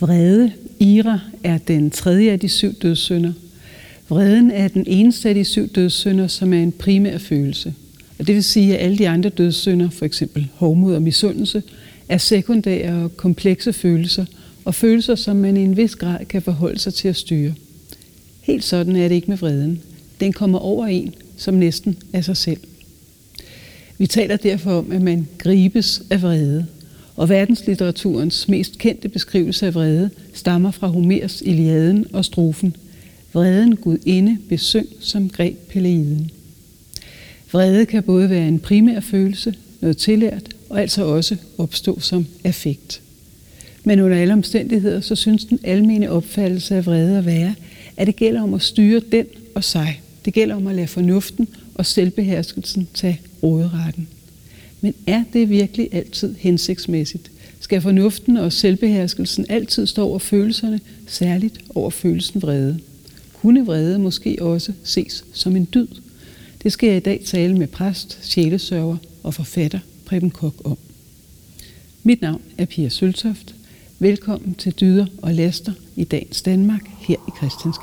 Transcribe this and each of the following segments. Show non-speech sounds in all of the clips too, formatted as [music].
Vrede, ira, er den tredje af de syv dødssynder. Vreden er den eneste af de syv dødssynder, som er en primær følelse. Og det vil sige, at alle de andre dødssynder, for eksempel hovmod og misundelse, er sekundære og komplekse følelser, og følelser, som man i en vis grad kan forholde sig til at styre. Helt sådan er det ikke med vreden. Den kommer over en, som næsten er sig selv. Vi taler derfor om, at man gribes af vrede, og verdenslitteraturens mest kendte beskrivelse af vrede stammer fra Homers Iliaden og strofen Vreden gudinde besøg som greb Peleiden. Vrede kan både være en primær følelse, noget tillært, og altså også opstå som affekt. Men under alle omstændigheder, så synes den almene opfattelse af vrede at være, at det gælder om at styre den og sig. Det gælder om at lade fornuften og selvbeherskelsen tage råderetten. Men er det virkelig altid hensigtsmæssigt? Skal fornuften og selvbeherskelsen altid stå over følelserne, særligt over følelsen vrede? Kunne vrede måske også ses som en dyd? Det skal jeg i dag tale med præst, sjælesørger og forfatter Preben Kok om. Mit navn er Pia Søltoft. Velkommen til Dyder og Laster i dagens Danmark her i Christians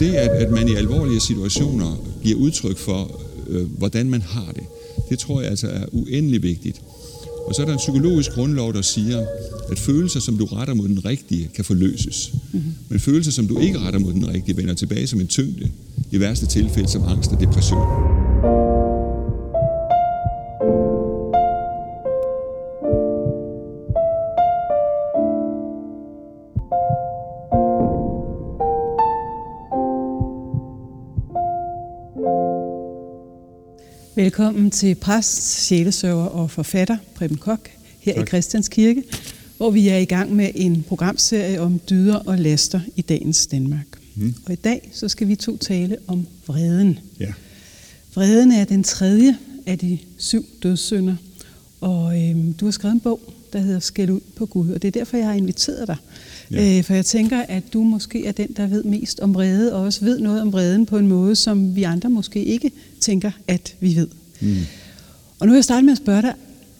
Det, at, at man i alvorlige situationer giver udtryk for, øh, hvordan man har det, det tror jeg altså er uendelig vigtigt. Og så er der en psykologisk grundlov, der siger, at følelser, som du retter mod den rigtige, kan forløses. Mm-hmm. Men følelser, som du ikke retter mod den rigtige, vender tilbage som en tyngde, i værste tilfælde som angst og depression. Velkommen til præst, sjælesøver og forfatter Preben Kok her tak. i Christians Kirke, hvor vi er i gang med en programserie om dyder og laster i dagens Danmark. Mm. Og i dag så skal vi to tale om vreden. Ja. Vreden er den tredje af de syv dødssynder, og øhm, du har skrevet en bog, der hedder Skæld ud på Gud, og det er derfor, jeg har inviteret dig. Ja. Øh, for jeg tænker, at du måske er den, der ved mest om vrede, og også ved noget om vreden på en måde, som vi andre måske ikke tænker, at vi ved. Mm. Og nu vil jeg starte med at spørge dig,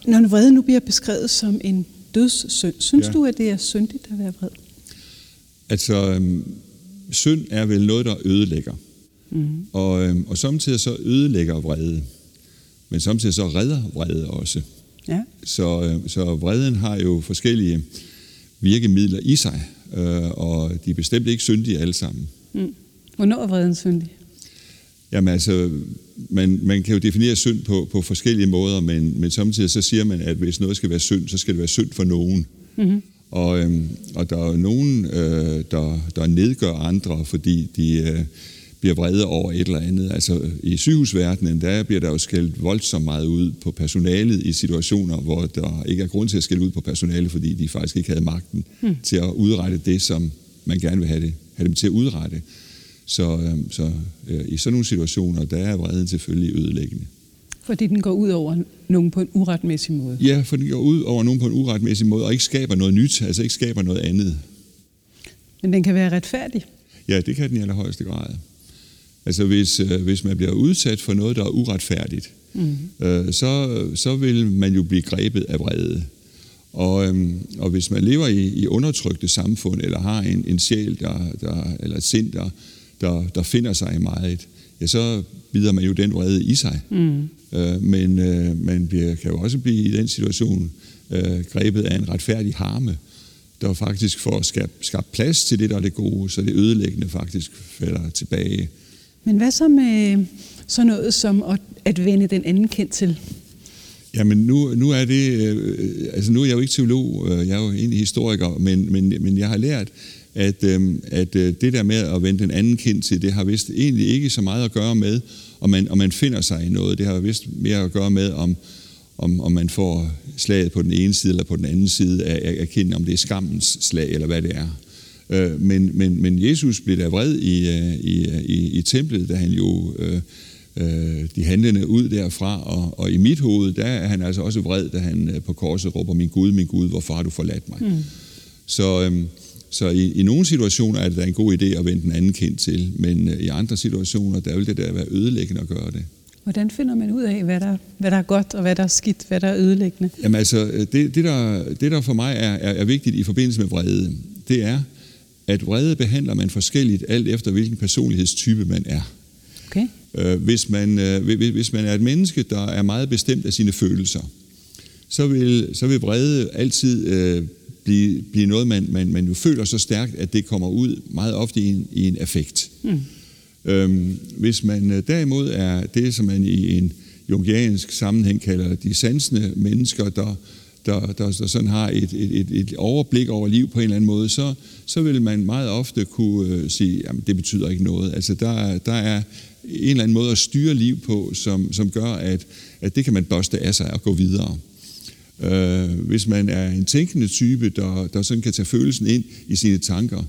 når vrede nu bliver beskrevet som en dødssynd, synes ja. du, at det er syndigt at være vred? Altså, øhm, synd er vel noget, der ødelægger. Mm. Og, øhm, og samtidig så ødelægger vrede. Men samtidig så redder vrede også. Ja. Så, øh, så vreden har jo forskellige virkemidler i sig, øh, og de er bestemt ikke syndige alle sammen. Mm. Hvornår er vreden syndig? Jamen altså, man, man kan jo definere synd på, på forskellige måder, men, men samtidig så siger man, at hvis noget skal være synd, så skal det være synd for nogen. Mm-hmm. Og, øhm, og der er nogen, øh, der, der nedgør andre, fordi de øh, bliver vrede over et eller andet. Altså i sygehusverdenen, der bliver der jo skældt voldsomt meget ud på personalet i situationer, hvor der ikke er grund til at skælde ud på personalet, fordi de faktisk ikke havde magten mm. til at udrette det, som man gerne vil have, det, have dem til at udrette. Så, øh, så øh, i sådan nogle situationer, der er vreden selvfølgelig ødelæggende. Fordi den går ud over nogen på en uretmæssig måde? Ja, for den går ud over nogen på en uretmæssig måde, og ikke skaber noget nyt, altså ikke skaber noget andet. Men den kan være retfærdig? Ja, det kan den i allerhøjeste grad. Altså hvis, øh, hvis man bliver udsat for noget, der er uretfærdigt, mm. øh, så, så vil man jo blive grebet af vrede. Og, øhm, og hvis man lever i, i undertrykte samfund, eller har en, en sjæl, der, der, eller et sind, der, der, der finder sig i meget, ja, så bider man jo den vrede i sig. Mm. Øh, men øh, man bliver, kan jo også blive i den situation øh, grebet af en retfærdig harme, der faktisk får skabt, skabt plads til det, der er det gode, så det ødelæggende faktisk falder tilbage. Men hvad så med sådan noget som at, at vende den anden kendt til? Jamen nu, nu er det, øh, altså nu er jeg jo ikke teolog, øh, jeg er jo egentlig historiker, men, men, men jeg har lært, at, øh, at øh, det der med at vende den anden kind til, det har vist egentlig ikke så meget at gøre med, om man, om man finder sig i noget. Det har vist mere at gøre med, om, om, om man får slaget på den ene side eller på den anden side af, af kinden, om det er skammens slag eller hvad det er. Øh, men, men, men Jesus blev da vred i, øh, i, i, i templet, da han jo øh, øh, de handlende ud derfra, og, og i mit hoved, der er han altså også vred, da han på korset råber, min Gud, min Gud, hvorfor har du forladt mig? Mm. Så, øh, så i, i nogle situationer er det da en god idé at vende den anden kind til, men øh, i andre situationer, der vil det da være ødelæggende at gøre det. Hvordan finder man ud af, hvad der, hvad der er godt og hvad der er skidt, hvad der er ødelæggende? Jamen altså, det, det, der, det der for mig er, er, er vigtigt i forbindelse med vrede, det er, at vrede behandler man forskelligt alt efter, hvilken personlighedstype man er. Okay. Øh, hvis, man, øh, hvis man er et menneske, der er meget bestemt af sine følelser, så vil, så vil vrede altid øh, blive, blive noget, man, man, man jo føler så stærkt, at det kommer ud meget ofte i en, i en affekt. Mm. Øhm, hvis man øh, derimod er det, som man i en jungiansk sammenhæng kalder de sansende mennesker, der, der, der, der sådan har et, et, et, et overblik over liv på en eller anden måde, så, så vil man meget ofte kunne øh, sige, at det betyder ikke noget. Altså der, der er en eller anden måde at styre liv på, som, som gør, at, at det kan man børste af sig og gå videre. Øh, hvis man er en tænkende type, der, der sådan kan tage følelsen ind i sine tanker,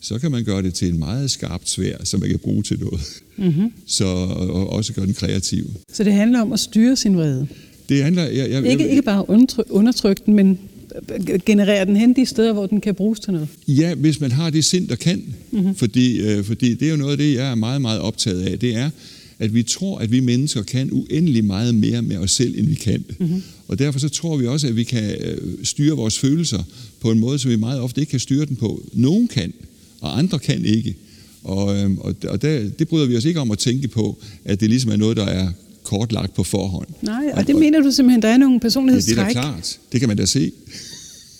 så kan man gøre det til en meget skarpt svær, som man kan bruge til noget. Mm-hmm. Så, og også gøre den kreativ. Så det handler om at styre sin vrede? Det handler... Jeg, jeg, ikke, jeg, ikke bare undertrykke den, men generere den hen de steder, hvor den kan bruges til noget? Ja, hvis man har det sind, der kan. Mm-hmm. Fordi, øh, fordi det er jo noget af det, jeg er meget, meget optaget af. Det er, at vi tror, at vi mennesker kan uendelig meget mere med os selv, end vi kan. Mm-hmm. Og derfor så tror vi også, at vi kan øh, styre vores følelser på en måde, som vi meget ofte ikke kan styre den på. Nogen kan, og andre kan ikke. Og, øhm, og, og der, det bryder vi os ikke om at tænke på, at det ligesom er noget, der er kortlagt på forhånd. Nej, og det og, mener du simpelthen, der er nogle personlighedstræk? Det er da klart. Det kan man da se.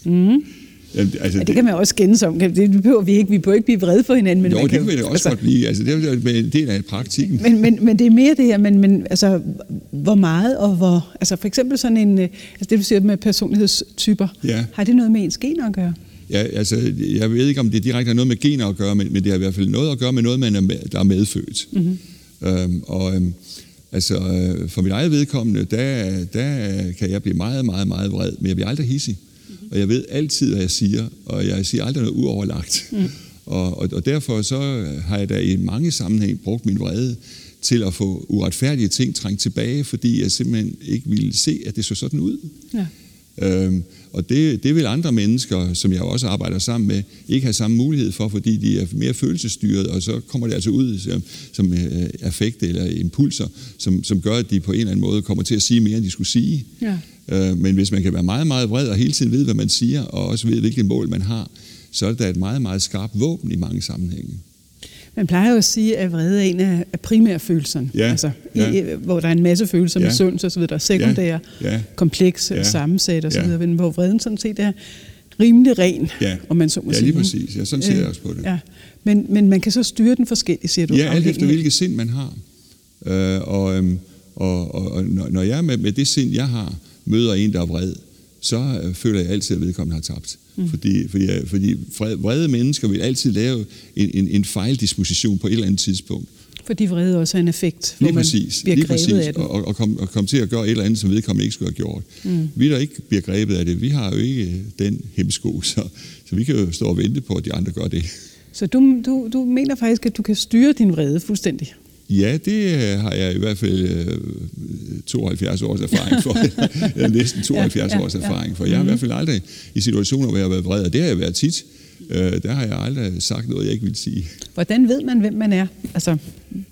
Mm. [laughs] Jamen, altså, ja, det, det kan man også skændes om. Det behøver vi ikke. Vi behøver ikke blive vrede for hinanden. Men jo, man det kan, vi da også altså, godt blive. Altså, det er en del af praktikken. Men, men, men det er mere det her, men, men altså, hvor meget og hvor... Altså for eksempel sådan en... Altså det du siger med personlighedstyper. Ja. Har det noget med ens gener at gøre? Ja, altså, jeg ved ikke, om det direkte har noget med gener at gøre, men, men det har i hvert fald noget at gøre med noget, man er med, der er medfødt. Mm-hmm. Øhm, og øhm, altså, øh, for mit eget vedkommende, der, der kan jeg blive meget, meget, meget vred, men jeg bliver aldrig hissig. Mm-hmm. Og jeg ved altid, hvad jeg siger, og jeg siger aldrig noget uoverlagt. Mm. Og, og, og derfor så har jeg da i mange sammenhæng brugt min vrede til at få uretfærdige ting trængt tilbage, fordi jeg simpelthen ikke ville se, at det så sådan ud. Ja. Øhm, og det, det vil andre mennesker, som jeg også arbejder sammen med, ikke have samme mulighed for, fordi de er mere følelsesstyret, og så kommer det altså ud som, som uh, affekt eller impulser, som, som gør, at de på en eller anden måde kommer til at sige mere, end de skulle sige. Ja. Øh, men hvis man kan være meget, meget vred og hele tiden vide, hvad man siger, og også vide, hvilket mål man har, så er det da et meget, meget skarpt våben i mange sammenhænge. Man plejer jo at sige, at vrede er en af primærfølelserne, ja, altså, ja. i, hvor der er en masse følelser med ja. sund og så videre, sekundære, ja, ja, komplekse, ja, sammensat og så videre, men hvor vreden sådan set er rimelig ren, ja. om man så må sige. Ja, lige præcis. Ja, sådan ser jeg også på det. Ja. Men, men man kan så styre den forskelligt, siger du? Ja, alt efter hvilket sind man har. Øh, og, øhm, og, og, og når jeg med, med det sind, jeg har, møder en, der er vred, så øh, føler jeg altid, at vedkommende har tabt. Mm. Fordi, fordi, fordi vrede mennesker vil altid lave en, en, en fejldisposition på et eller andet tidspunkt. Fordi vrede også er en effekt, hvor lige præcis, man bliver lige grebet præcis, af den. Og, og, komme kom til at gøre et eller andet, som vedkommende ikke skulle have gjort. Mm. Vi, der ikke bliver grebet af det, vi har jo ikke den hemsko, [laughs] så, så vi kan jo stå og vente på, at de andre gør det. Så du, du, du mener faktisk, at du kan styre din vrede fuldstændig? Ja, det øh, har jeg i hvert fald øh, 72 års erfaring for. [laughs] næsten 72 ja, ja, års erfaring for. Jeg har i hvert fald aldrig i situationer, hvor jeg har været vred, og det har jeg været tit, øh, der har jeg aldrig sagt noget, jeg ikke vil sige. Hvordan ved man, hvem man er? Altså...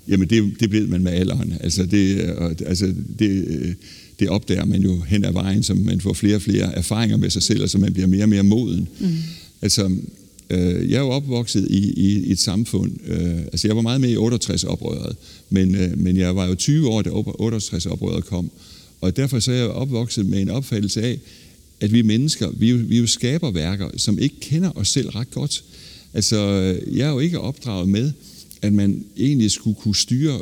Jamen, det, det ved man med alderen. Altså, det, altså det, det opdager man jo hen ad vejen, som man får flere og flere erfaringer med sig selv, og så man bliver mere og mere moden. Mm. Altså, Øh, jeg er jo opvokset i, i, i et samfund, øh, altså jeg var meget med i 68-oprøret, men, øh, men jeg var jo 20 år, da 68-oprøret kom, og derfor så er jeg opvokset med en opfattelse af, at vi mennesker, vi jo, vi jo skaberværker, som ikke kender os selv ret godt. Altså, jeg er jo ikke opdraget med, at man egentlig skulle kunne styre,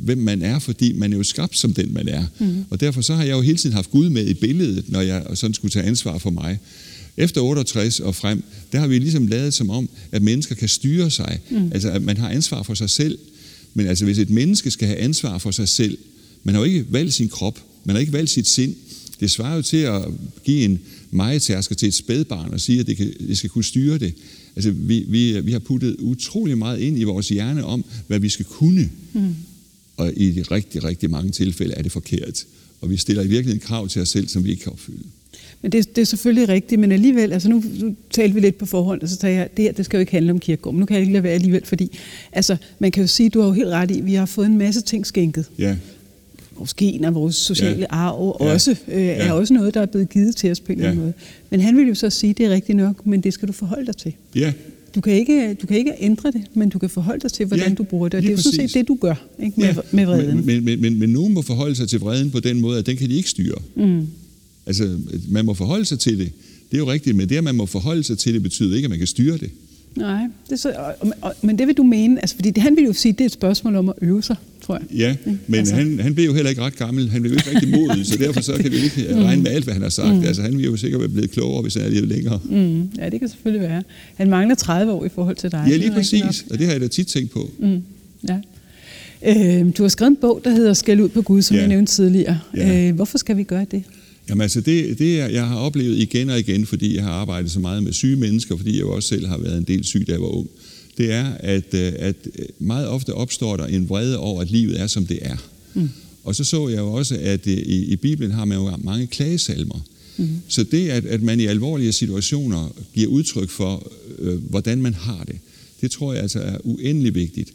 hvem man er, fordi man er jo skabt som den, man er. Mm. Og derfor så har jeg jo hele tiden haft Gud med i billedet, når jeg sådan skulle tage ansvar for mig. Efter 68 og frem, der har vi ligesom lavet som om, at mennesker kan styre sig. Mm. Altså, at man har ansvar for sig selv. Men altså, hvis et menneske skal have ansvar for sig selv, man har jo ikke valgt sin krop, man har ikke valgt sit sind. Det svarer jo til at give en majetærsker til et spædbarn og sige, at det, kan, det skal kunne styre det. Altså, vi, vi, vi har puttet utrolig meget ind i vores hjerne om, hvad vi skal kunne. Mm. Og i rigtig, rigtig mange tilfælde er det forkert. Og vi stiller i virkeligheden krav til os selv, som vi ikke kan opfylde. Men det, det er selvfølgelig rigtigt, men alligevel, altså nu, nu talte vi lidt på forhånd, og så sagde jeg, det her, det skal jo ikke handle om kirkegård, men nu kan jeg ikke lade være alligevel, fordi altså, man kan jo sige, du har jo helt ret i, vi har fået en masse ting skænket. Ja, Vores gener, vores sociale Ja. arv Ja. også, øh, er Ja. også noget, der er blevet givet til os på en eller anden Ja. måde. Men han vil jo så sige, det er rigtigt nok, men det skal du forholde dig til. ja, Du kan ikke, du kan ikke ændre det, men du kan forholde dig til, hvordan Ja, du bruger det. Og det er jo sådan set det, du gør ikke? Med, ja. med vreden. Men, men, men, men, men nogen må forholde sig til vreden på den måde, at den kan de ikke styre. Mm. Altså, man må forholde sig til det. Det er jo rigtigt, men det, at man må forholde sig til det, betyder ikke, at man kan styre det. Nej, det så, og, og, men det vil du mene, altså, fordi det, han vil jo sige, det er et spørgsmål om at øve sig, tror jeg. Ja, men altså. altså. han, han blev jo heller ikke ret gammel. Han blev jo ikke rigtig modig, så derfor så kan vi ikke [laughs] regne med alt, hvad han har sagt. Mm. Altså, han ville jo sikkert være blevet klogere, hvis han er lidt længere. Mm, ja, det kan selvfølgelig være. Han mangler 30 år i forhold til dig. Ja, lige præcis. Og det har jeg da tit tænkt på. Mm, ja. Øh, du har skrevet en bog, der hedder Skæld ud på Gud, som Ja. jeg nævnte tidligere. Ja. Øh, hvorfor skal vi gøre det? Jamen altså, det, det jeg har oplevet igen og igen, fordi jeg har arbejdet så meget med syge mennesker, fordi jeg jo også selv har været en del syg, da jeg var ung, det er, at, øh, at meget ofte opstår der en vrede over, at livet er, som det er. Mm. Og så så jeg jo også, at øh, i, i Bibelen har man jo mange klagesalmer. Mm. Så det, at, at man i alvorlige situationer giver udtryk for, øh, hvordan man har det, det tror jeg altså er uendelig vigtigt.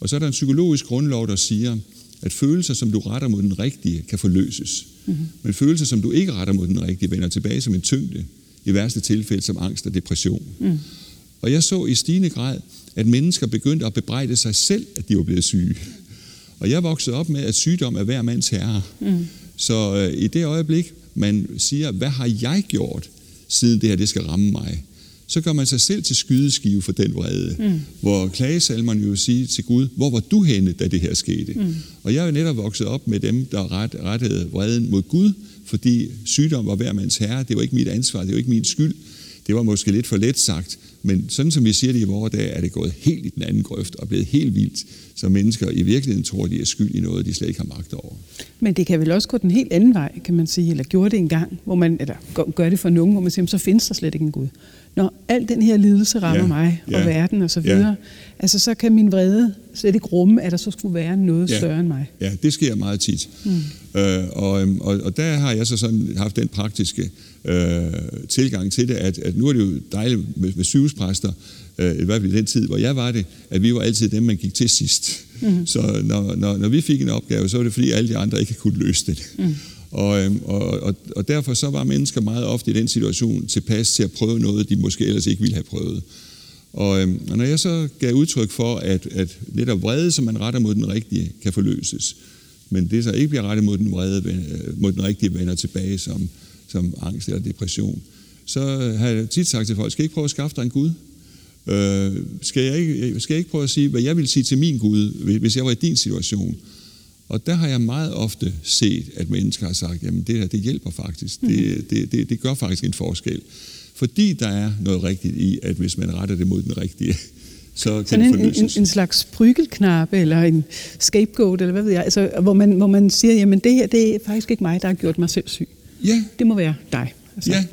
Og så er der en psykologisk grundlov, der siger, at følelser, som du retter mod den rigtige, kan forløses. Mm-hmm. Men følelser, som du ikke retter mod den rigtige, vender tilbage som en tyngde, i værste tilfælde som angst og depression. Mm. Og jeg så i stigende grad, at mennesker begyndte at bebrejde sig selv, at de var blevet syge. Og jeg voksede op med, at sygdom er hver mands herre. Mm. Så øh, i det øjeblik, man siger, hvad har jeg gjort, siden det her det skal ramme mig, så gør man sig selv til skydeskive for den vrede. Mm. Hvor klagesalmerne jo siger til Gud, hvor var du henne, da det her skete? Mm. Og jeg er jo netop vokset op med dem, der ret, rettede vreden mod Gud, fordi sygdom var hver mands herre. Det var ikke mit ansvar, det var ikke min skyld. Det var måske lidt for let sagt, men sådan som vi siger det i vores dag, er det gået helt i den anden grøft og blevet helt vildt, så mennesker i virkeligheden tror, de er skyld i noget, de slet ikke har magt over. Men det kan vel også gå den helt anden vej, kan man sige, eller gjorde det engang, hvor man, eller gør- det for nogen, hvor man siger, "Men så findes der slet ikke en Gud. Når al den her lidelse rammer Ja, mig og ja, verden og så ja. videre, altså så kan min vrede slet ikke rumme, at der så skulle være noget Ja. større end mig. Ja, det sker meget tit. Mm. Øh, og, øhm, og, og der har jeg så sådan haft den praktiske øh, tilgang til det, at, at nu er det jo dejligt med, med sygehuspræster, øh, i hvert fald i den tid, hvor jeg var det, at vi var altid dem, man gik til sidst. Mm. Så når, når, når vi fik en opgave, så var det fordi alle de andre ikke kunne løse det. Mm. Og, øhm, og, og, og derfor så var mennesker meget ofte i den situation tilpas til at prøve noget, de måske ellers ikke ville have prøvet. Og, øhm, og når jeg så gav udtryk for, at, at netop vrede, som man retter mod den rigtige, kan forløses, men det, så ikke bliver rettet mod den, vrede, øh, mod den rigtige, vender tilbage som, som angst eller depression, så har jeg tit sagt til folk, skal I ikke prøve at skaffe dig en Gud? Øh, skal, jeg ikke, skal jeg ikke prøve at sige, hvad jeg vil sige til min Gud, hvis jeg var i din situation? Og der har jeg meget ofte set, at mennesker har sagt, jamen det her, det hjælper faktisk. Mm. Det, det, det, det gør faktisk en forskel. Fordi der er noget rigtigt i, at hvis man retter det mod den rigtige, [laughs] så kan Sådan det en, en, en slags prygelknappe eller en scapegoat, eller hvad ved jeg, altså, hvor, man, hvor man siger, jamen det her, det er faktisk ikke mig, der har gjort mig selv syg. Ja, Det må være dig. Altså. ja.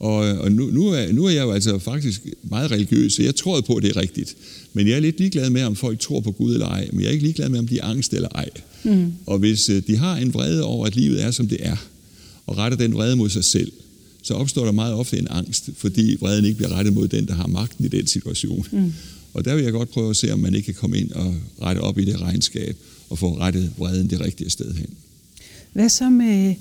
Og, og nu, nu, er, nu er jeg jo altså faktisk meget religiøs, så jeg tror på, at det er rigtigt. Men jeg er lidt ligeglad med, om folk tror på Gud eller ej. Men jeg er ikke ligeglad med, om de er angst eller ej. Mm. Og hvis øh, de har en vrede over, at livet er, som det er, og retter den vrede mod sig selv, så opstår der meget ofte en angst, fordi vreden ikke bliver rettet mod den, der har magten i den situation. Mm. Og der vil jeg godt prøve at se, om man ikke kan komme ind og rette op i det regnskab, og få rettet vreden det rigtige sted hen. Hvad så med,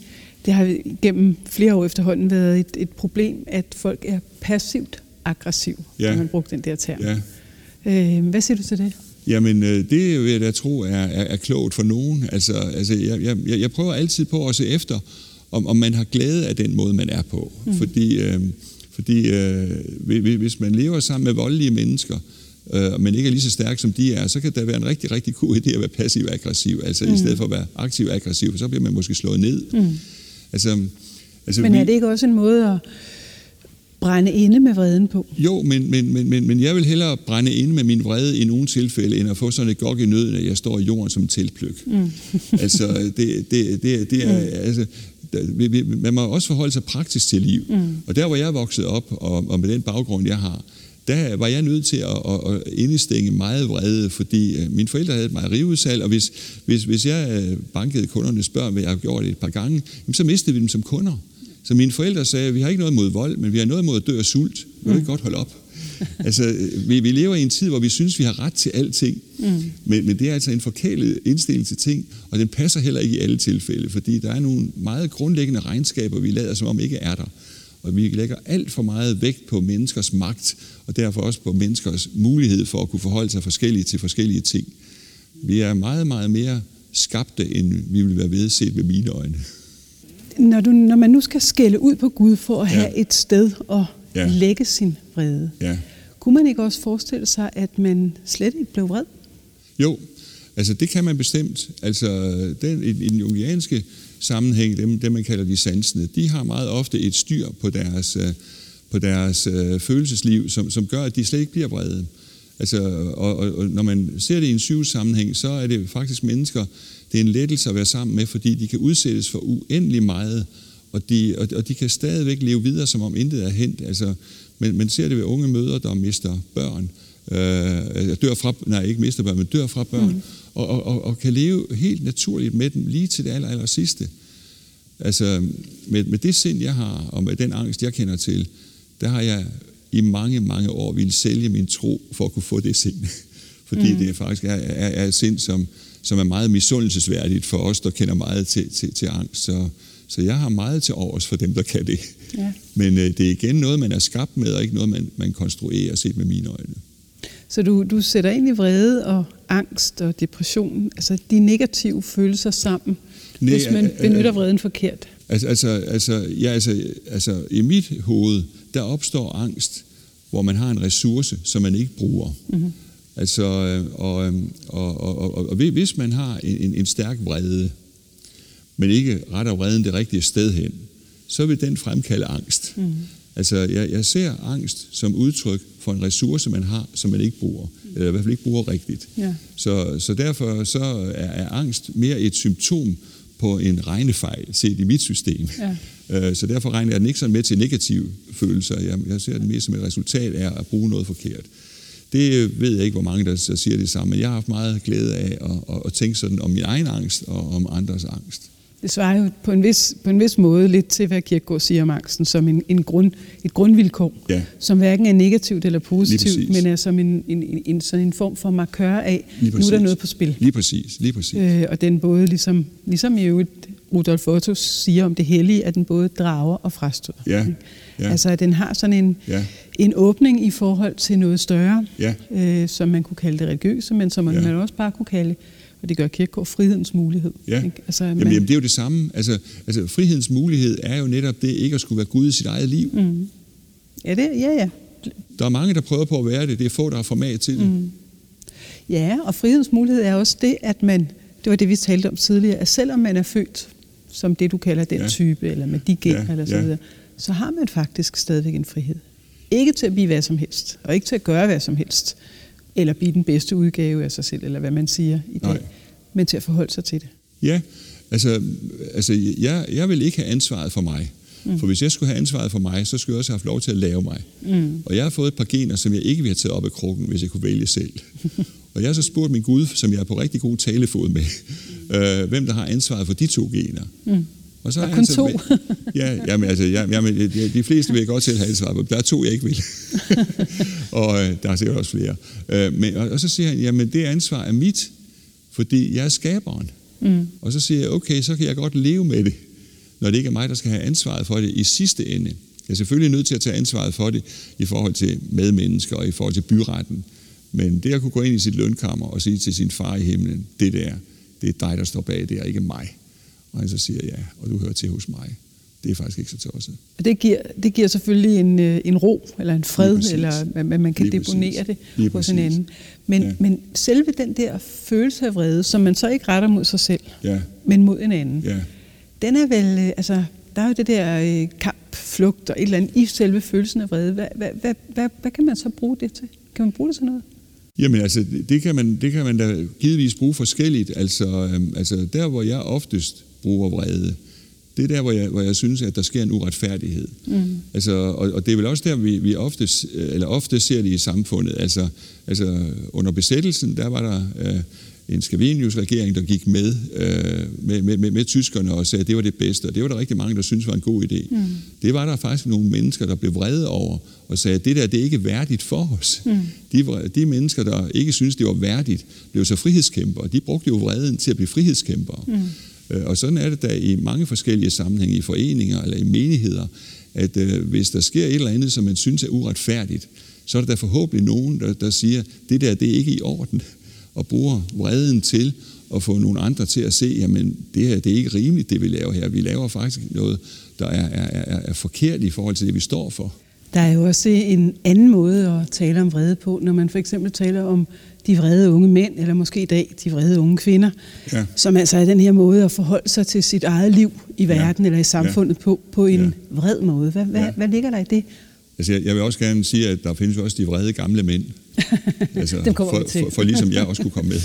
det har gennem flere år efterhånden været et, et problem, at folk er passivt aggressiv, Ja. når man brugte den der term. Ja. Øh, hvad siger du til det? Jamen, øh, det vil jeg da tro er, er, er klogt for nogen. Altså, altså jeg, jeg, jeg prøver altid på at se efter, om, om man har glæde af den måde, man er på. Mm. Fordi, øh, fordi øh, hvis- man lever sammen med voldelige mennesker, øh, men ikke er lige så stærk som de er, så kan det være en rigtig, rigtig god idé at være passiv-aggressiv. Altså mm. i stedet for at være aktiv-aggressiv, så bliver man måske slået ned. Mm. Altså, altså, Men er det ikke også en måde at brænde inde med vreden på? jo, men, men, men, men, men jeg vil hellere brænde ind med min vrede i nogle tilfælde, end at få sådan et gok i nøden, at jeg står i jorden som en teltpløk. Mm. [laughs] altså, det, det, det, det er, mm. altså, man må også forholde sig praktisk til liv. Mm. Og der, hvor jeg er vokset op, og, og med den baggrund, jeg har, der var jeg nødt til at, at, at indestænge meget vrede, fordi øh, mine forældre havde et mejeriudsalg, og hvis, hvis, hvis jeg øh, bankede kundernes børn, hvad jeg har gjort det et par gange, jamen, så mistede vi dem som kunder. Så mine forældre sagde, vi har ikke noget mod vold, men vi har noget mod at dø af sult. Vil du ikke godt holde op? altså, vi, vi lever i en tid, hvor vi synes, vi har ret til alting. Mm. Men, men det er altså en forkælet indstilling til ting, og den passer heller ikke i alle tilfælde, fordi der er nogle meget grundlæggende regnskaber, vi lader som om ikke er der. Og vi lægger alt for meget vægt på menneskers magt, og derfor også på menneskers mulighed for at kunne forholde sig forskelligt til forskellige ting. Vi er meget, meget mere skabte, end vi vil være vedset med mine øjne. Når, du, når man nu skal skælde ud på Gud for at ja. have et sted at ja. lægge sin vrede, ja. kunne man ikke også forestille sig, at man slet ikke blev vred? Jo, altså det kan man bestemt. Altså den, i, den jungianske sammenhæng, dem, dem man kalder de sansende, de har meget ofte et styr på deres, øh, på deres øh, følelsesliv, som, som gør, at de slet ikke bliver vrede. Altså, og, og, og når man ser det i en sygesammenhæng, så er det faktisk mennesker, det er en lettelse at være sammen med, fordi de kan udsættes for uendelig meget, og de, og, og de kan stadigvæk leve videre, som om intet er hent. Altså, men man ser det ved unge mødre, der mister børn, øh, dør fra, nej, ikke mister børn, men dør fra børn, mm. og, og, og, og kan leve helt naturligt med dem lige til det aller, aller sidste. Altså, med, med det sind, jeg har, og med den angst, jeg kender til, der har jeg i mange, mange år ville sælge min tro for at kunne få det sind. [laughs] Fordi mm. det faktisk er, er, er et sind, som, som er meget misundelsesværdigt for os, der kender meget til, til, til angst. Så, så jeg har meget til overs for dem, der kan det. Ja. Men øh, det er igen noget, man er skabt med, og ikke noget, man, man konstruerer set med mine øjne. Så du, du sætter egentlig vrede og angst og depression, altså de negative følelser sammen, Nej, hvis man benytter vreden forkert? Altså, altså, altså, ja, altså, altså, i mit hoved, der opstår angst, hvor man har en ressource, som man ikke bruger. Mm-hmm. Altså, og, og, og, og, og hvis man har en, en stærk vrede, men ikke retter vreden det rigtige sted hen, så vil den fremkalde angst. Mm. Altså, jeg, jeg ser angst som udtryk for en ressource, man har, som man ikke bruger, eller i hvert fald ikke bruger rigtigt. Ja. Så, så derfor så er, er angst mere et symptom på en regnefejl, set i mit system. Ja. Øh, så derfor regner jeg den ikke sådan med til negative følelser. Jeg, jeg ser den mere som et resultat af at bruge noget forkert. Det ved jeg ikke, hvor mange der siger det samme, men jeg har haft meget glæde af at, at, at tænke sådan om min egen angst og om andres angst. Det svarer jo på en vis, på en vis måde lidt til, hvad Kierkegaard siger om angsten, som en, en grund, et grundvilkår, ja. som hverken er negativt eller positivt, men er som en, en, en, en, sådan en form for markør af, nu er der noget på spil. Lige præcis, lige præcis. Øh, og den både, ligesom, ligesom i øvrigt Rudolf Otto siger om det hellige, at den både drager og frastøder. Ja. Ja. Altså at den har sådan en, ja. en åbning i forhold til noget større, ja. øh, som man kunne kalde det religiøse, men som man, ja. man også bare kunne kalde og det gør Kierkegaard frihedens mulighed. Ja. Ikke? Altså, man... jamen, jamen, det er jo det samme. Altså, altså, frihedens mulighed er jo netop det ikke at skulle være Gud i sit eget liv. Mm. Ja, det, ja, ja. Der er mange, der prøver på at være det. Det er få, der har format til det. Mm. Ja, og frihedens mulighed er også det, at man, det var det, vi talte om tidligere, at selvom man er født som det, du kalder den ja. type, eller med de gener, ja, eller så videre, så har man faktisk stadigvæk en frihed. Ikke til at blive hvad som helst, og ikke til at gøre hvad som helst, eller blive den bedste udgave af sig selv, eller hvad man siger i dag, Nej. men til at forholde sig til det. Ja, altså, altså jeg, jeg vil ikke have ansvaret for mig. Mm. For hvis jeg skulle have ansvaret for mig, så skulle jeg også have haft lov til at lave mig. Mm. Og jeg har fået et par gener, som jeg ikke ville have taget op af krukken, hvis jeg kunne vælge selv. [laughs] og jeg har så spurgt min Gud, som jeg er på rigtig god talefod med, [laughs] øh, hvem der har ansvaret for de to gener. Mm. Og så er kun to. Med, [laughs] ja, jamen, altså, ja, jamen, de, de fleste vil jeg godt selv have ansvar på. Der er to, jeg ikke vil. [laughs] og øh, der er sikkert også flere. Øh, men, og, og så siger han, jamen det ansvar er mit, fordi jeg er skaberen. Mm. Og så siger jeg, okay, så kan jeg godt leve med det, når det ikke er mig, der skal have ansvaret for det i sidste ende. Jeg er selvfølgelig nødt til at tage ansvaret for det i forhold til medmennesker og i forhold til byretten. Men det at kunne gå ind i sit lønkammer og sige til sin far i himlen, det der, det er dig, der står bag, det er ikke mig. Og han så siger, ja, og du hører til hos mig. Det er faktisk ikke så tosset. Og det giver, det giver selvfølgelig en, øh, en ro, eller en fred, eller at man kan Lige deponere præcis. det Lige hos en anden. Men, ja. men selve den der følelse af vrede, som man så ikke retter mod sig selv, ja. men mod en anden, ja. den er vel, øh, altså, der er jo det der øh, kamp, flugt og et eller andet i selve følelsen af vrede. Hvad, hvad, hvad, hvad, hvad kan man så bruge det til? Kan man bruge det til noget? Jamen altså, det kan man, det kan man da givetvis bruge forskelligt. Altså, øhm, altså der, hvor jeg oftest bruger vrede. Det er der, hvor jeg, hvor jeg synes, at der sker en uretfærdighed. Mm. Altså, og, og det er vel også der, vi, vi ofte, eller ofte ser det i samfundet. Altså, altså under besættelsen, der var der øh, en Scavenius-regering, der gik med, øh, med, med, med, med tyskerne og sagde, at det var det bedste, og det var der rigtig mange, der syntes var en god idé. Mm. Det var der faktisk nogle mennesker, der blev vrede over, og sagde, at det der, det er ikke værdigt for os. Mm. De, de mennesker, der ikke synes det var værdigt, blev så frihedskæmpere. De brugte jo vreden til at blive frihedskæmpere. Mm. Øh, og sådan er det da i mange forskellige sammenhænge, i foreninger eller i menigheder, at øh, hvis der sker et eller andet, som man synes er uretfærdigt, så er der da forhåbentlig nogen, der, der siger, det der, det er ikke i orden, og bruger vreden til at få nogle andre til at se, jamen det her, det er ikke rimeligt, det vi laver her. Vi laver faktisk noget, der er, er, er, er forkert i forhold til det, vi står for. Der er jo også en anden måde at tale om vrede på, når man for eksempel taler om de vrede unge mænd, eller måske i dag de vrede unge kvinder, ja. som altså er den her måde at forholde sig til sit eget liv i verden ja. eller i samfundet ja. på, på en ja. vred måde. Hvad, hvad, ja. hvad ligger der i det? Altså, jeg, jeg vil også gerne sige, at der findes også de vrede gamle mænd. [laughs] Altså, Dem kommer for, til. For, for ligesom jeg også kunne komme med.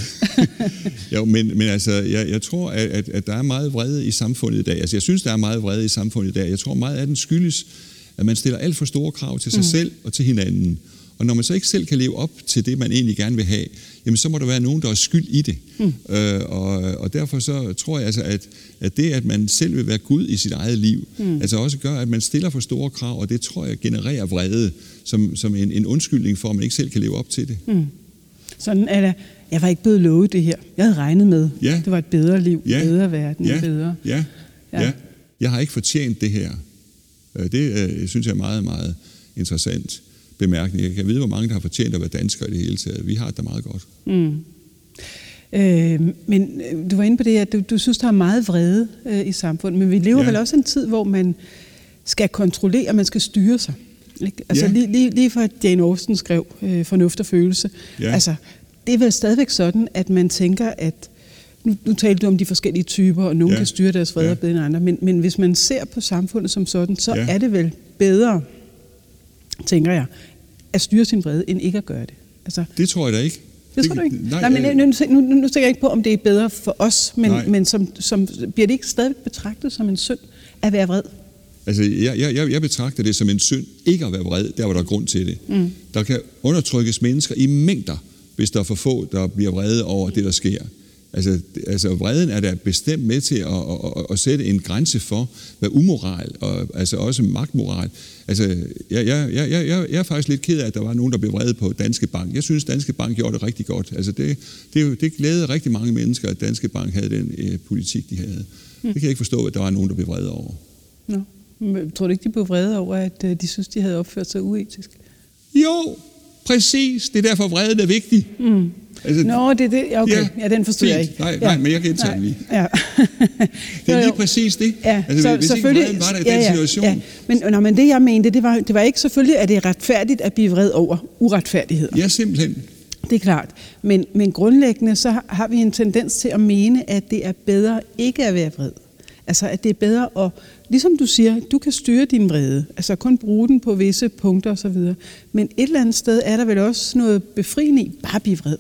[laughs] jo, men, men altså, jeg, jeg tror, at, at, at der er meget vrede i samfundet i dag. Altså, jeg synes, der er meget vrede i samfundet i dag. Jeg tror, meget af den skyldes, at man stiller alt for store krav til sig mm. selv og til hinanden. Og når man så ikke selv kan leve op til det, man egentlig gerne vil have, jamen så må der være nogen, der er skyld i det. Mm. Øh, og, og derfor så tror jeg altså, at, at det, at man selv vil være Gud i sit eget liv, mm. altså også gør, at man stiller for store krav, og det tror jeg genererer vrede som, som en, en undskyldning for, at man ikke selv kan leve op til det. Mm. Sådan er det. Jeg var ikke blevet lovet det her. Jeg havde regnet med, ja. det var et bedre liv, ja. bedre verden, ja. bedre. Ja. Ja. ja, jeg har ikke fortjent det her. Øh, det øh, synes jeg er meget, meget interessant bemærkning. Jeg kan vide, hvor mange, der har fortjent at være danskere i det hele taget. Vi har det da meget godt. Mm. Øh, men øh, du var inde på det, at du, du synes, der er meget vrede øh, i samfundet, men vi lever ja. vel også en tid, hvor man skal kontrollere, man skal styre sig. Ikke? Altså ja. lige, lige, lige for at Jane Austen skrev øh, Fornuft og følelse. Ja. Altså, det er vel stadigvæk sådan, at man tænker, at nu, nu talte du om de forskellige typer, og nogle ja. kan styre deres vrede ja. bedre end andre, men, men hvis man ser på samfundet som sådan, så ja. er det vel bedre, tænker jeg, at styre sin vrede, end ikke at gøre det. Altså, det tror jeg da ikke. Det tror du ikke? Nej, nej men nu, nu, nu, nu tænker jeg ikke på, om det er bedre for os, men, men som, som, bliver det ikke stadig betragtet som en synd at være vred? Altså, jeg, jeg, jeg betragter det som en synd ikke at være vred, der var der grund til det. Mm. Der kan undertrykkes mennesker i mængder, hvis der er for få, der bliver vrede over det, der sker. Altså, altså vreden er da bestemt med til at, at, at, at sætte en grænse for, hvad umoral, og altså også magtmoral. Altså, jeg, jeg, jeg, jeg, jeg er faktisk lidt ked af, at der var nogen, der blev vrede på Danske Bank. Jeg synes, Danske Bank gjorde det rigtig godt. Altså, det, det, det glædede rigtig mange mennesker, at Danske Bank havde den øh, politik, de havde. Mm. Det kan jeg ikke forstå, at der var nogen, der blev vrede over. Nå. Men, tror du ikke, de blev vrede over, at øh, de synes, de havde opført sig uetisk? Jo, præcis. Det er derfor, vreden er vigtig. Mm. Altså, Nå, det er det. Okay, ja, ja den forstår jeg ikke. Nej, nej, men jeg kan indtage den lige. Ja. [laughs] det er lige præcis det. Ja, altså, så, hvis selvfølgelig, ikke var der i ja, den situation. Ja. Men, nå, men det, jeg mente, det var, det var ikke selvfølgelig, at det er retfærdigt at blive vred over uretfærdigheder. Ja, simpelthen. Det er klart. Men, men grundlæggende så har vi en tendens til at mene, at det er bedre ikke at være vred. Altså, at det er bedre at, ligesom du siger, du kan styre din vrede, altså kun bruge den på visse punkter osv. Men et eller andet sted er der vel også noget befriende i bare at blive vred.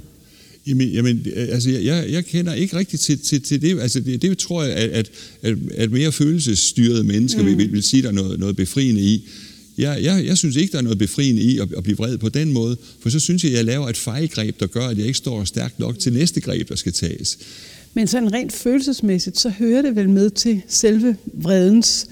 Jamen, jamen altså, jeg, jeg kender ikke rigtigt til, til, til det. Altså, det, det tror jeg, at, at, at mere følelsesstyrede mennesker mm. vil, vil sige, der er noget, noget befriende i. Jeg, jeg, jeg synes ikke, der er noget befriende i at, at blive vred på den måde, for så synes jeg, at jeg laver et fejlgreb, der gør, at jeg ikke står stærkt nok til næste greb, der skal tages. Men sådan rent følelsesmæssigt, så hører det vel med til selve vredens,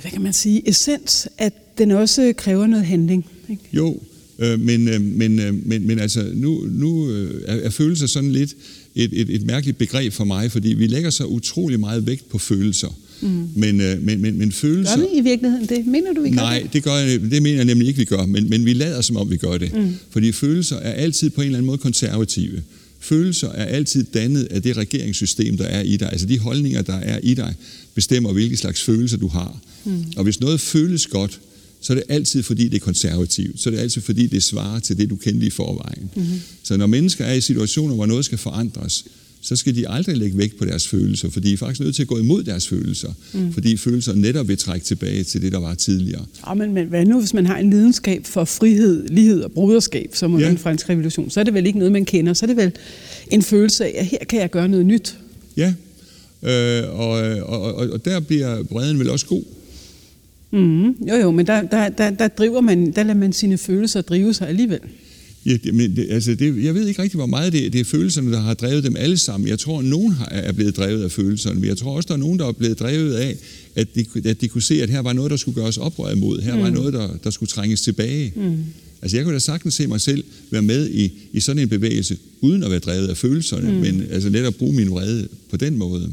hvad kan man sige, essens, at den også kræver noget handling. Ikke? Jo, Øh, men, øh, men, øh, men, men altså, nu, nu er, er følelser sådan lidt et, et, et mærkeligt begreb for mig, fordi vi lægger så utrolig meget vægt på følelser. Mm. Men, men, men, men følelser... Gør vi i virkeligheden det? Mener du, vi gør Nej, det, gør jeg, det mener jeg nemlig ikke, vi gør, men, men vi lader som om, vi gør det. Mm. Fordi følelser er altid på en eller anden måde konservative. Følelser er altid dannet af det regeringssystem, der er i dig. Altså de holdninger, der er i dig, bestemmer, hvilke slags følelser du har. Mm. Og hvis noget føles godt, så er det altid fordi, det er konservativt. Så er det altid fordi, det svarer til det, du kendte i forvejen. Mm-hmm. Så når mennesker er i situationer, hvor noget skal forandres, så skal de aldrig lægge vægt på deres følelser, for de er faktisk nødt til at gå imod deres følelser, mm. fordi følelser netop vil trække tilbage til det, der var tidligere. Ja, men, men hvad nu, hvis man har en lidenskab for frihed, lighed og broderskab, som er ja. den franske revolution, så er det vel ikke noget, man kender, så er det vel en følelse af, at her kan jeg gøre noget nyt. Ja, øh, og, og, og, og der bliver bredden vel også god. Mm, jo jo, men der, der, der, der driver man, der lader man sine følelser drive sig alligevel. Ja, men det, altså det, jeg ved ikke rigtig, hvor meget det, det er følelserne, der har drevet dem alle sammen. Jeg tror, at nogen har, er blevet drevet af følelserne, men jeg tror også, der er nogen, der er blevet drevet af, at de, at de kunne se, at her var noget, der skulle gøres oprør imod. Her mm. var noget, der, der skulle trænges tilbage. Mm. Altså jeg kunne da sagtens se mig selv være med i, i sådan en bevægelse, uden at være drevet af følelserne, mm. men altså netop bruge min vrede på den måde.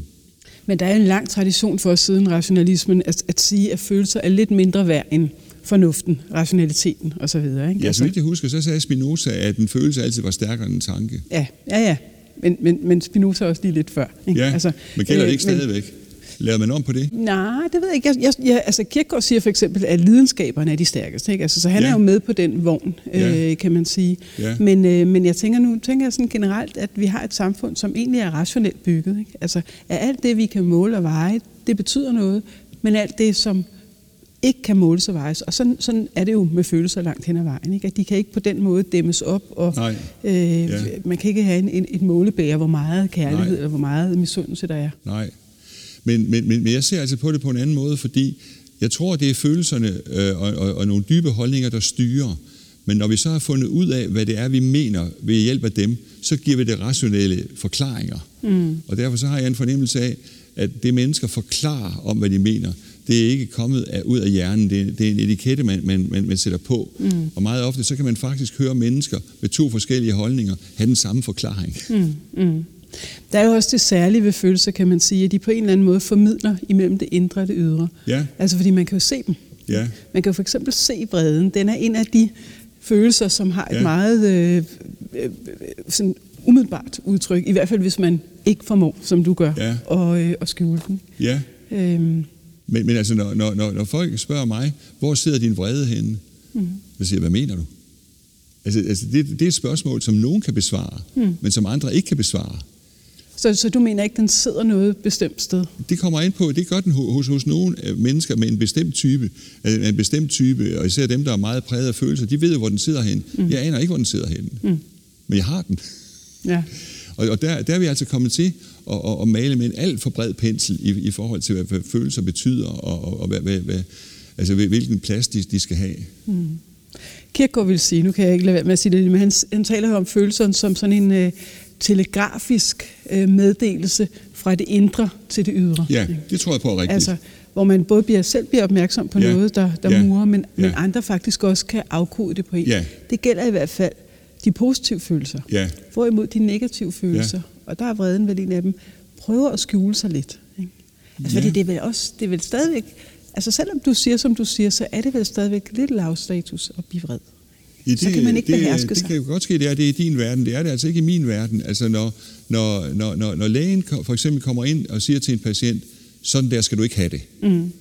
Men der er en lang tradition for os siden rationalismen at, at sige, at følelser er lidt mindre værd end fornuften, rationaliteten osv. Ikke? Ja, så Altså- vidt jeg husker, så sagde Spinoza, at en følelse altid var stærkere end en tanke. Ja, ja, ja. Men, men, men Spinoza også lige lidt før. Ikke? Ja, altså, men gælder det øh, ikke stadigvæk? Lader man om på det? Nej, det ved jeg ikke. Jeg, jeg, jeg, altså Kierkegaard siger for eksempel, at lidenskaberne er de stærkeste. Ikke? Altså, så han Ja. er jo med på den vogn, Ja. øh, kan man sige. Ja. Men, øh, men jeg tænker nu tænker jeg sådan generelt, at vi har et samfund, som egentlig er rationelt bygget. Ikke? Altså, at alt det, vi kan måle og veje, det betyder noget. Men alt det, som ikke kan måles og vejes. Og sådan, sådan er det jo med følelser langt hen ad vejen. Ikke? At de kan ikke på den måde dæmmes op, og Nej. øh, Ja. man kan ikke have en, en, et målebæger, hvor meget kærlighed Nej. eller hvor meget misundelse der er. Nej. Men, men, men, men jeg ser altså på det på en anden måde, fordi jeg tror, det er følelserne øh, og, og, og nogle dybe holdninger, der styrer. Men når vi så har fundet ud af, hvad det er, vi mener ved hjælp af dem, så giver vi det rationelle forklaringer. Mm. Og derfor så har jeg en fornemmelse af, at det mennesker forklarer om, hvad de mener, det er ikke kommet af, ud af hjernen. Det er, det er en etikette, man, man, man, man sætter på. Mm. Og meget ofte, så kan man faktisk høre mennesker med to forskellige holdninger have den samme forklaring. Mm, mm. Der er jo også det særlige ved følelser, kan man sige, at de på en eller anden måde formidler imellem det indre og det ydre. Ja. Altså fordi man kan jo se dem. Ja. Man kan jo for eksempel se vreden. Den er en af de følelser, som har et Ja. meget øh, øh, sådan umiddelbart udtryk. I hvert fald hvis man ikke formår, som du gør, Ja. og, øh, at skjule den. Ja. Øhm, Men, men altså, når, når, når, når folk spørger mig, hvor sidder din vrede henne? Mm. Så siger jeg, hvad mener du? Altså, altså det, det er et spørgsmål, som nogen kan besvare, mm. men som andre ikke kan besvare. så, så du mener ikke, den sidder noget bestemt sted? Det kommer ind på, det gør den ho- hos, hos nogle øh, mennesker med en bestemt type, øh, en bestemt type, og især dem, der er meget præget af følelser, de ved jo, hvor den sidder hen. Mm. Jeg aner ikke, hvor den sidder hen, mm. men jeg har den. Ja. Og, og der, der er vi altså kommet til at, at, at male med en alt for bred pensel i, i forhold til, hvad, hvad følelser betyder, og, og, og hvad, hvad, hvad, altså, hvilken plads de, de skal have. Kierkegaard vil sige, nu kan jeg ikke lade være med at sige det, men han, han taler jo om følelserne som sådan en øh, telegrafisk øh, meddelelse fra det indre til det ydre. Ja, det tror jeg på er rigtigt. Altså, hvor man både bliver, selv bliver opmærksom på Ja. noget, der, der Ja. murer, men, men Ja. andre faktisk også kan afkode det på en. Ja. Det gælder i hvert fald de positive følelser. Ja. Hvorimod de negative følelser, og der er vreden vel en af dem, prøver at skjule sig lidt. Ikke? Altså, Ja. fordi det er vel også, det er vel stadigvæk, altså selvom du siger, som du siger, så er det vel stadigvæk lidt lavstatus at blive vred. Ja, så kan man ikke det, beherske det sig. kan jo godt ske, det er det er i din verden. Det er det altså ikke i min verden. Altså når, når, når, når, når lægen for eksempel kommer ind og siger til en patient, sådan der skal du ikke have det. Mm.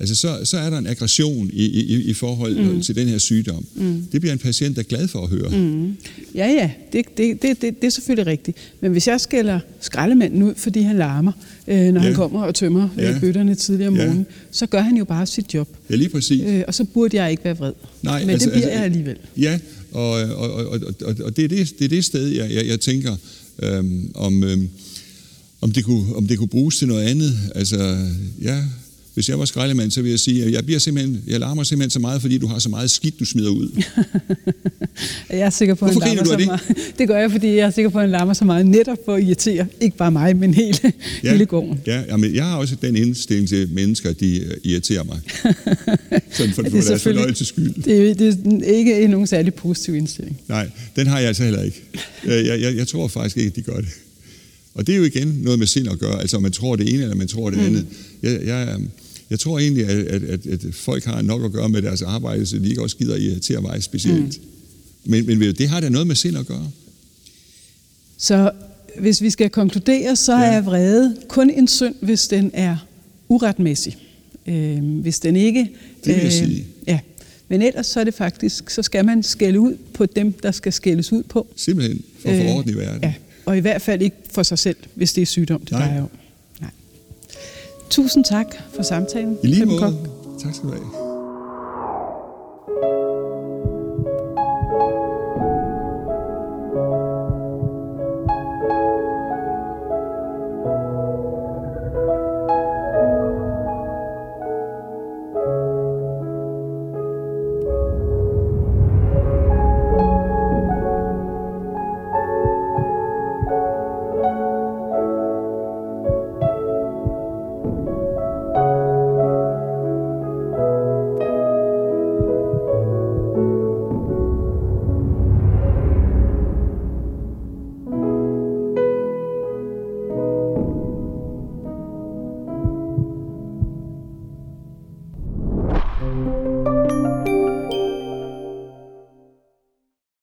Altså så, så er der en aggression i, i, i forhold mm. til den her sygdom. Mm. Det bliver en patient, der er glad for at høre. Mm. Ja, ja, det, det, det, det, det er selvfølgelig rigtigt. Men hvis jeg skælder skraldemanden ud, fordi han larmer, øh, når ja. han Ja. kommer og tømmer Ja. øh, bøtterne tidligere om Ja. morgenen, så gør han jo bare sit job. Ja, lige præcis. Øh, og så burde jeg ikke være vred. Nej, Men altså- det bliver altså- jeg alligevel. Ja, og, og, og, og, og, og det, er det, det er det sted, jeg, jeg, jeg tænker, øhm, om, øhm, om, det kunne, om det kunne bruges til noget andet. Altså, ja, hvis jeg var skraldemand, så vil jeg sige, at jeg, bliver simpelthen, jeg larmer simpelthen så meget, fordi du har så meget skidt, du smider ud. [laughs] Jeg er sikker på, at Hvorfor griner larmer du så af meget. Det gør jeg, fordi jeg er sikker på, at han larmer så meget netop for at irritere. Ikke bare mig, men hele, Ja, hele gården. Ja, jamen, jeg har også den indstilling til mennesker, de øh, irriterer mig. [laughs] Sådan for, Ja, for deres fornøjelses skyld. Det er, det er ikke nogen særlig positiv indstilling. Nej, den har jeg altså heller ikke. Øh, Jeg, jeg, jeg tror faktisk ikke, at de gør det. Og det er jo igen noget med sind at gøre, altså om man tror det ene, eller man tror det Mm. andet. Jeg, jeg, jeg tror egentlig, at, at, at, at folk har nok at gøre med deres arbejde, så de ikke også gider irritere mig specielt. Mm. Men, men det har da noget med sind at gøre. Så hvis vi skal konkludere, så Ja. er vrede kun en synd, hvis den er uretmæssig. Øh, hvis den ikke... Det vil jeg sige. Ja. Men ellers så er det faktisk, så skal man skælde ud på dem, der skal skældes ud på. Simpelthen for at få orden i verden. Øh, Ja. Og i hvert fald ikke for sig selv, hvis det er sygdom, det Nej. drejer om. Tusind tak for samtalen. I lige måde. Tak skal du have.